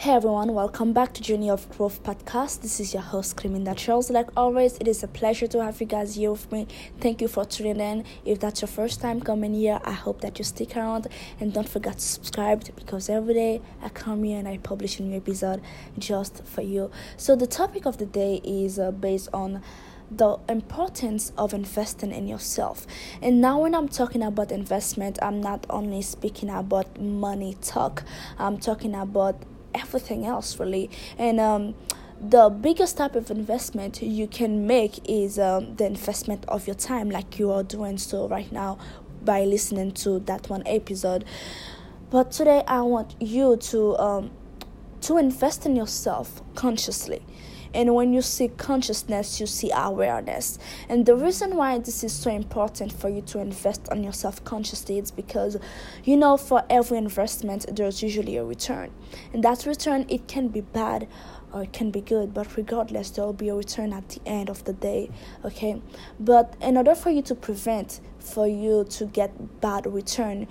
Hey everyone, welcome back to Journey of Growth podcast. This is your host, Criminda Charles. Like always, it is a pleasure to have you guys here with me. Thank you for tuning in. If that's your first time coming here, I hope that you stick around and don't forget to subscribe because every day I come here and I publish a new episode just for you. So, the topic of the day is uh, based on the importance of investing in yourself. And now, when I'm talking about investment, I'm not only speaking about money talk, I'm talking about everything else really. And um, the biggest type of investment you can make is um, the investment of your time like you are doing so right now by listening to that one episode. But today i want you to um, to invest in yourself consciously and when you see consciousness, you see awareness. And the reason why this is so important for you to invest on yourself consciously is because you know for every investment there's usually a return. And that return it can be bad or it can be good, but regardless there will be a return at the end of the day. Okay? But in order for you to prevent for you to get bad return,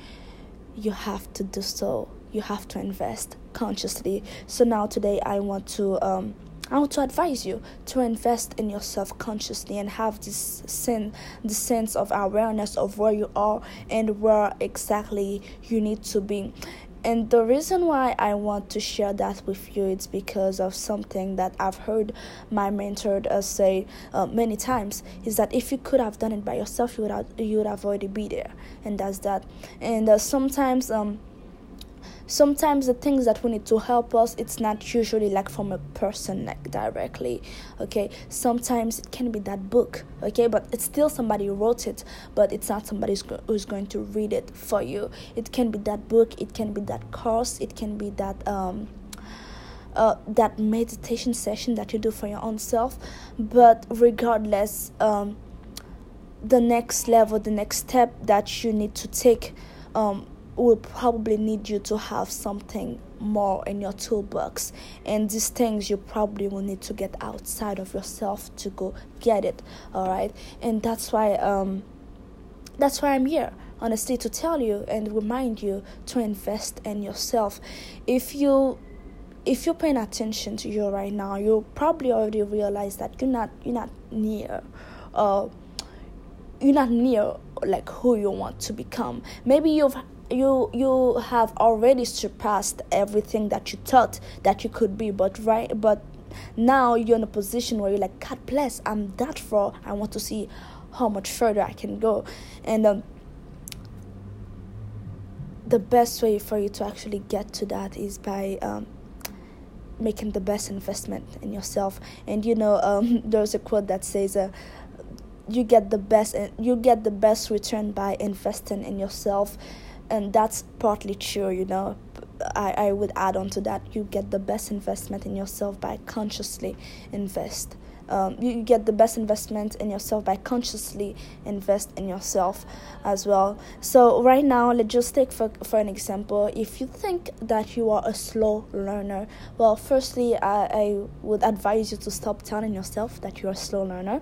you have to do so. You have to invest consciously. So now today I want to um I want to advise you to invest in yourself consciously and have this sense, the sense of awareness of where you are and where exactly you need to be. And the reason why I want to share that with you is because of something that I've heard my mentor uh, say uh, many times is that if you could have done it by yourself, you would have, you would have already be there, and that's that. And uh, sometimes um sometimes the things that we need to help us it's not usually like from a person like directly okay? Sometimes it can be that book okay? But it's still somebody who wrote it but it's not somebody who's going to read it for you. It can be that book it can be that course it can be that um uh, that meditation session that you do for your own self. But regardless um, the next level the next step that you need to take um, will probably need you to have something more in your toolbox. And these things you probably will need to get outside of yourself to go get it all right and that's why um that's why i'm here honestly to tell you and remind you to invest in yourself. If you if you're paying attention to you right now you probably already realize that you're not you're not near uh you're not near like who you want to become. Maybe you've you you have already surpassed everything that you thought that you could be but right but now you're in a position where you're like god bless i'm that far. I want to see how much further i can go. And um, the best way for you to actually get to that is by um, making the best investment in yourself. And you know um, there's a quote that says uh, you get the best you get the best return by investing in yourself and that's partly true you know. I, I would add on to that you get the best investment in yourself by consciously invest. Um, you get the best investment in yourself by consciously invest in yourself as well. So right now let's just take for, for an example. If you think that you are a slow learner well firstly i, I would advise you to stop telling yourself that you're a slow learner.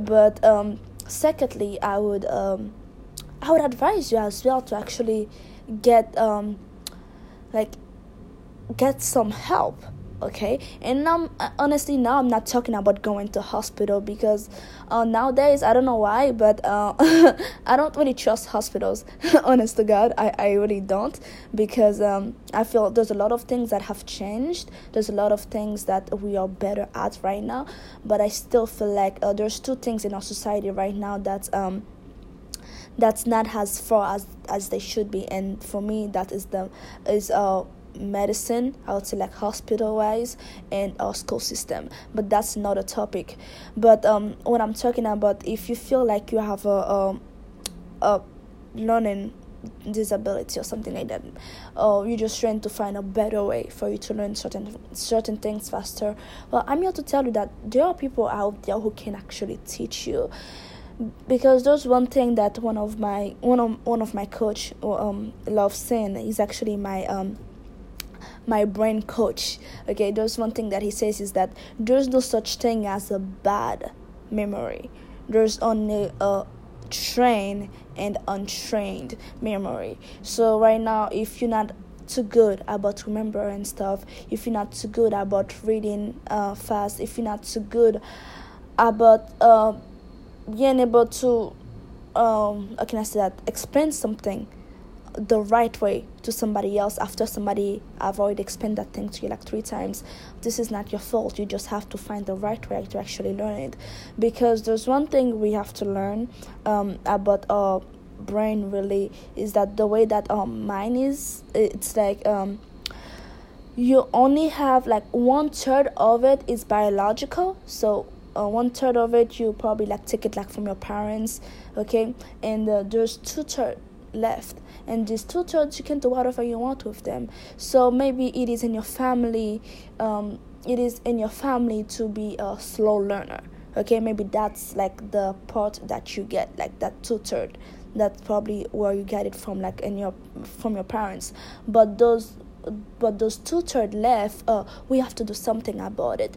But um, secondly i would um, I would advise you as well to actually get um like get some help okay? And now honestly now i'm not talking about going to hospital because uh, nowadays i don't know why but uh, i don't really trust hospitals honest to god. I, I really don't because um, i feel there's a lot of things that have changed. There's a lot of things that we are better at right now but i still feel like uh, there's two things in our society right now that's um, that's not as far as as they should be. And for me that is the is uh medicine i would say like hospital wise and our school system. But that's not a topic. But um what i'm talking about if you feel like you have a a, a learning disability or something like that or you're just trying to find a better way for you to learn certain certain things faster well i'm here to tell you that there are people out there who can actually teach you because there's one thing that one of my one of one of my coach um loves saying is actually my um my brain coach. Okay there's one thing that he says is that there's no such thing as a bad memory. There's only a trained and untrained memory. So right now if you're not too good about remembering stuff, if you're not too good about reading uh, fast, if you're not too good about uh, being able to, um, how can I say that, explain something the right way to somebody else after somebody have already explained that thing to you like three times. This is not your fault. You just have to find the right way to actually learn it. Because there's one thing we have to learn um, about our brain really is that the way that our mind is it's like um, you only have like one third of it is biological. So uh, one third of it you probably like take it like from your parents okay? And uh, there's two third left. And these two thirds you can do whatever you want with them. So maybe it is in your family um, it is in your family to be a slow learner okay? Maybe that's like the part that you get like that two third. That's probably where you get it from like in your from your parents. But those but those two third left uh, we have to do something about it.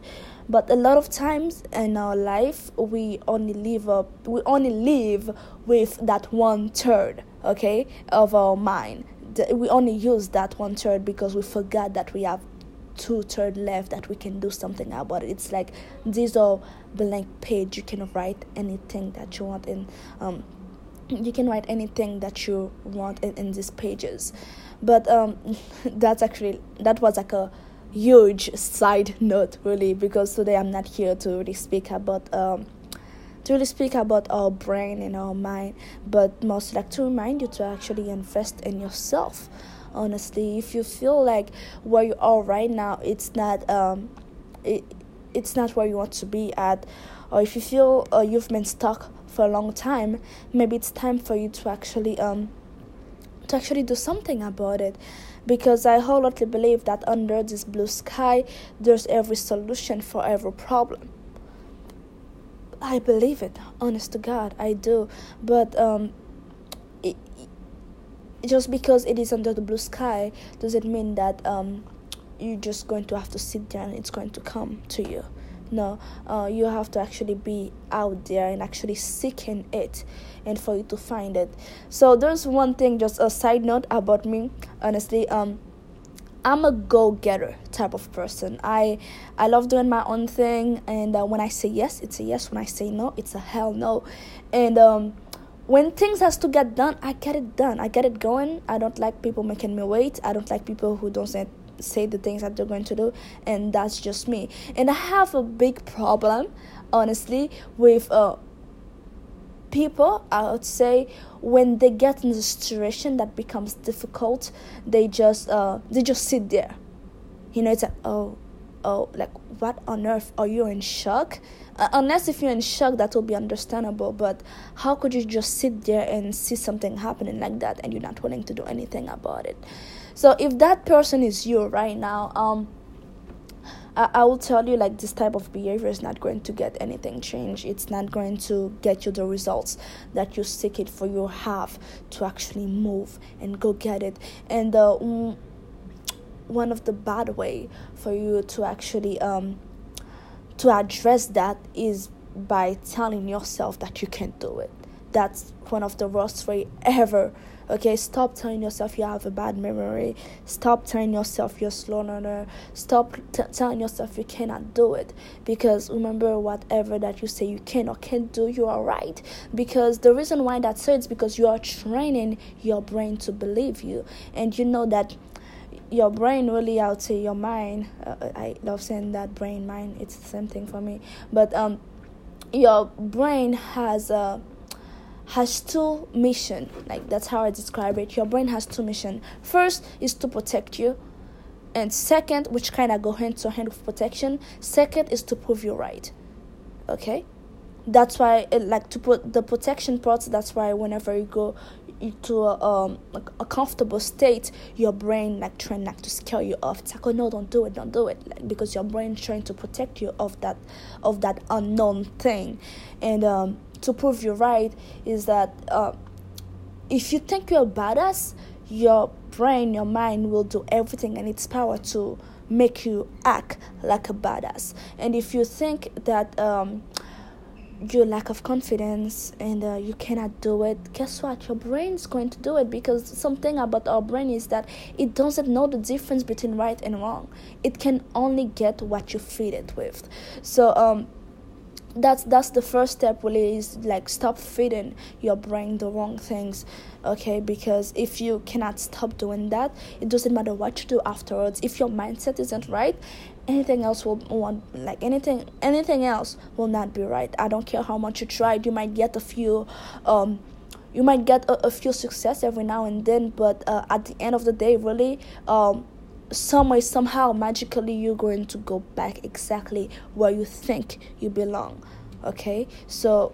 But a lot of times in our life we only live up we only live with that one third okay of our mind. We only use that one third because we forgot that we have two third left that we can do something about it. It's like these are blank page. You can write anything that you want in um you can write anything that you want in, in these pages but um that's actually that was like a huge side note really because today i'm not here to really speak about um to really speak about our brain and our mind, but most like to remind you to actually invest in yourself. Honestly, if you feel like where you are right now, it's not um, it, it's not where you want to be at, or if you feel uh, you've been stuck for a long time, maybe it's time for you to actually um to actually do something about it because I wholeheartedly believe that under this blue sky, there's every solution for every problem. I believe it, honest to God, I do. But um, it, just because it is under the blue sky doesn't mean that um, you're just going to have to sit there and it's going to come to you. No, uh, you have to actually be out there and actually seeking it, and for you to find it. So there's one thing, just a side note about me. Honestly, um, I'm a go-getter type of person. I I love doing my own thing, and uh, when I say yes, it's a yes. When I say no, it's a hell no. And um, when things has to get done, I get it done. I get it going. I don't like people making me wait. I don't like people who don't say say the things that they're going to do, and that's just me. And I have a big problem, honestly, with uh people i would say when they get in a situation that becomes difficult they just uh they just sit there. You know it's like oh oh like what on earth? Are you in shock? Uh, unless if you're in shock that will be understandable but how could you just sit there and see something happening like that and you're not willing to do anything about it so if that person is you right now um I, will tell you like this type of behavior is not going to get anything changed. It's not going to get you the results that you seek it for. You have to actually move and go get it. And uh, one of the bad way for you to actually um to address that is by telling yourself that you can't do it. That's one of the worst way ever Okay, stop telling yourself you have a bad memory. Stop telling yourself you're slow learner. Stop t- telling yourself you cannot do it. Because remember, whatever that you say you can or can't do, you are right. Because the reason why that's so is because you are training your brain to believe you, and you know that your brain really would say your mind uh, I love saying that brain mind it's the same thing for me but um your brain has a has two mission. Like that's how i describe it. Your brain has two mission. First is to protect you and second which kind of go hand to hand with protection second is to prove you right. Okay? That's why it, like to put the protection part that's why whenever you go into a, um, a comfortable state your brain like trying like to scare you off. It's like oh no don't do it don't do it. Like, because your brain trying to protect you of that of that unknown thing. And um to prove you're right is that uh, if you think you're badass, your brain, your mind will do everything in its power to make you act like a badass. And if you think that um, you lack of confidence and uh, you cannot do it guess what? Your brain's going to do it because something about our brain is that it doesn't know the difference between right and wrong. It can only get what you feed it with. So um that's that's the first step really is like stop feeding your brain the wrong things okay? Because if you cannot stop doing that it doesn't matter what you do afterwards. If your mindset isn't right anything else will want like anything anything else will not be right. I don't care how much you tried. You might get a few um you might get a, a few success every now and then but uh, at the end of the day really um some way somehow magically you're going to go back exactly where you think you belong okay? So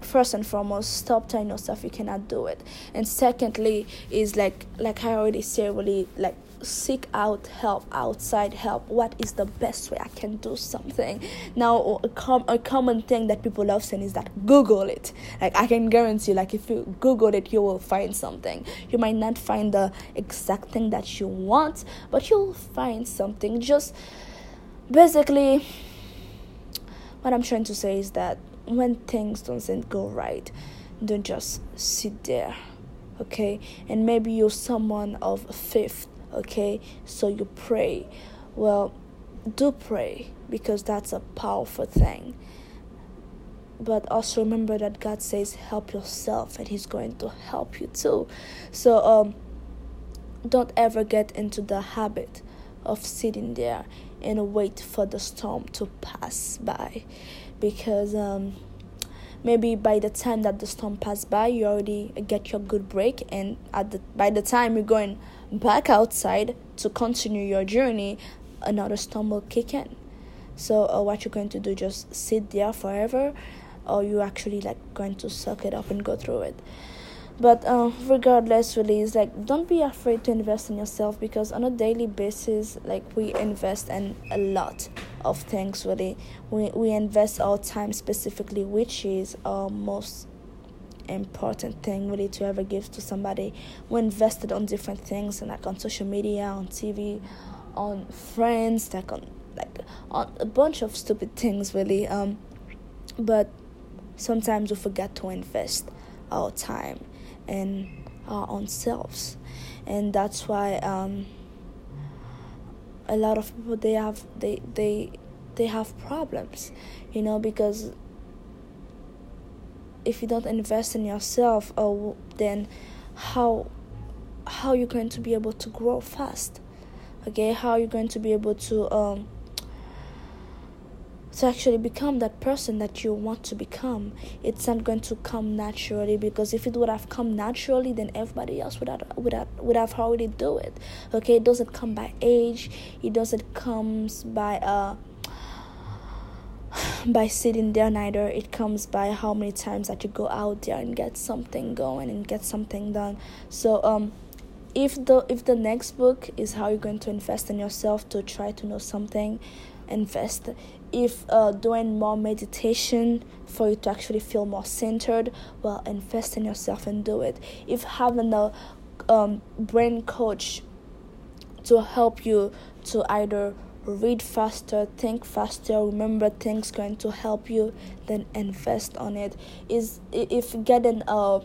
first and foremost stop telling yourself you cannot do it. And secondly is like like i already said really like seek out help outside help. What is the best way i can do something? Now a, com- a common thing that people love saying is that google it. Like i can guarantee like if you google it you will find something. You might not find the exact thing that you want but you'll find something. Just basically what i'm trying to say is that when things don't go right don't just sit there okay? And maybe you're someone of faith okay so you pray. Well do pray because that's a powerful thing. But also remember that God says help yourself and he's going to help you too. So um don't ever get into the habit of sitting there and wait for the storm to pass by. Because um maybe by the time that the storm pass by you already get your good break and at the by the time you're going back outside to continue your journey another storm will kick in. So uh, what you're going to do just sit there forever or you actually like going to suck it up and go through it but uh, regardless really it's like don't be afraid to invest in yourself because on a daily basis like we invest in a lot of things really. We, we invest our time specifically which is our most important thing really to ever give to somebody. We invested on different things and like on social media on tv on friends like on like on a bunch of stupid things really. Um but sometimes we forget to invest our time and our own selves and that's why um, a lot of people they have they they they have problems you know because if you don't invest in yourself oh then how how you're going to be able to grow fast? Okay how you're you going to be able to um to actually become that person that you want to become. It's not going to come naturally because if it would have come naturally, then everybody else would have would have, would have already do it. Okay, it doesn't come by age. It doesn't comes by uh by sitting there neither it comes by how many times that you go out there and get something going and get something done so um if the if the next book is how you're going to invest in yourself to try to know something invest. If uh, doing more meditation for you to actually feel more centered well invest in yourself and do it. If having a um, brain coach to help you to either read faster think faster remember things going to help you then invest on it. Is if getting a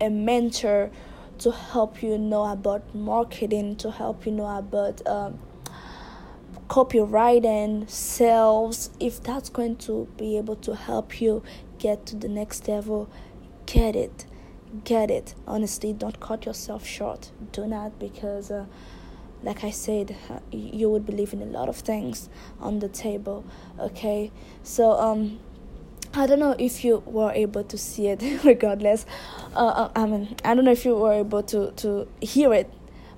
a mentor to help you know about marketing to help you know about um, copywriting, sales, if that's going to be able to help you get to the next level, get it. Get it. Honestly, don't cut yourself short. Do not because, uh, like I said, you would be leaving a lot of things on the table. Okay, so um. I don't know if you were able to see it regardless. Uh, uh, I mean, I don't know if you were able to, to hear it.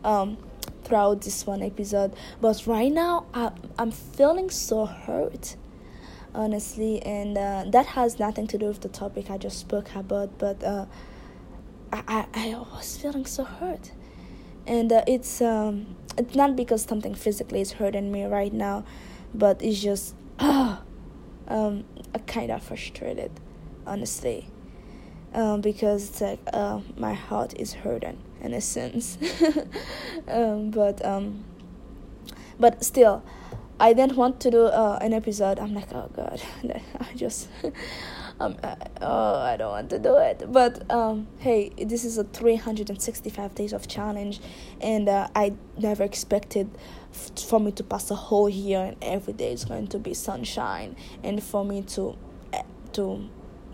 Um, throughout this one episode. But right now, I, I'm feeling so hurt, honestly, and uh, that has nothing to do with the topic I just spoke about. But uh, I, I, I was feeling so hurt, and uh, it's um it's not because something physically is hurting me right now, but it's just um I kind of frustrated, honestly um, because it's like uh, my heart is hurting in a sense. um, but um, but still, I didn't want to do uh, an episode. I'm like, oh god, I just um, uh, oh, I don't want to do it. But um, hey, this is a 365 days of challenge, and uh, I never expected f- for me to pass a whole year and every day is going to be sunshine, and for me to uh, to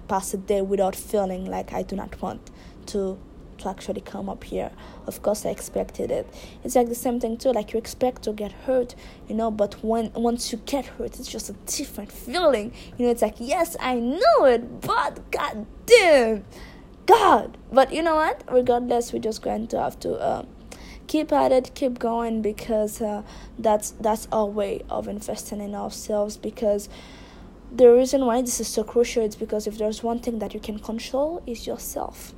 pass a day without feeling like I do not want to to actually come up here. Of course, I expected it. It's like the same thing too. Like you expect to get hurt, you know, but when once you get hurt, it's just a different feeling. You know, it's like yes, I know it, but god damn, God. But you know what? Regardless, we're just going to have to. Uh, keep at it keep going because uh, that's that's our way of investing in ourselves because the reason why this is so crucial is because if there's one thing that you can control is yourself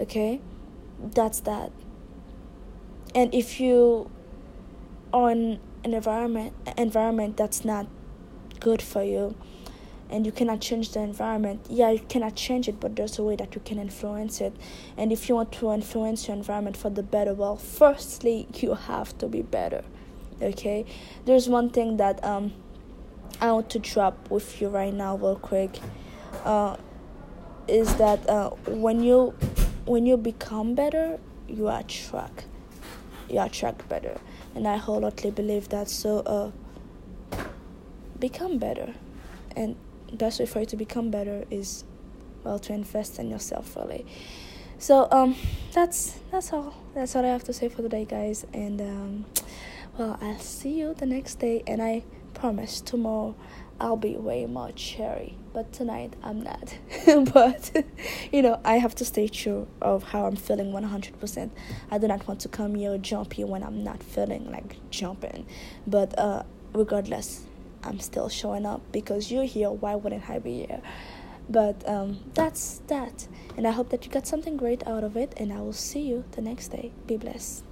okay? That's that. And if you on an environment environment that's not good for you and you cannot change the environment yeah you cannot change it but there's a way that you can influence it. And if you want to influence your environment for the better well firstly you have to be better okay? There's one thing that um i want to drop with you right now real quick uh is that uh when you when you become better, you attract you attract better, and I wholeheartedly believe that. So, uh, become better, and best way for you to become better is well to invest in yourself really. So um, that's that's all. That's all I have to say for today, guys. And um, well, I'll see you the next day, and I promise tomorrow I'll be way more cheery, But tonight I'm not. but you know, I have to stay true of how I'm feeling 100%. I do not want to come here jumpy when I'm not feeling like jumping. But uh, regardless, I'm still showing up because you're here. Why wouldn't I be here? But um, that's that. And I hope that you got something great out of it. And I will see you the next day. Be blessed.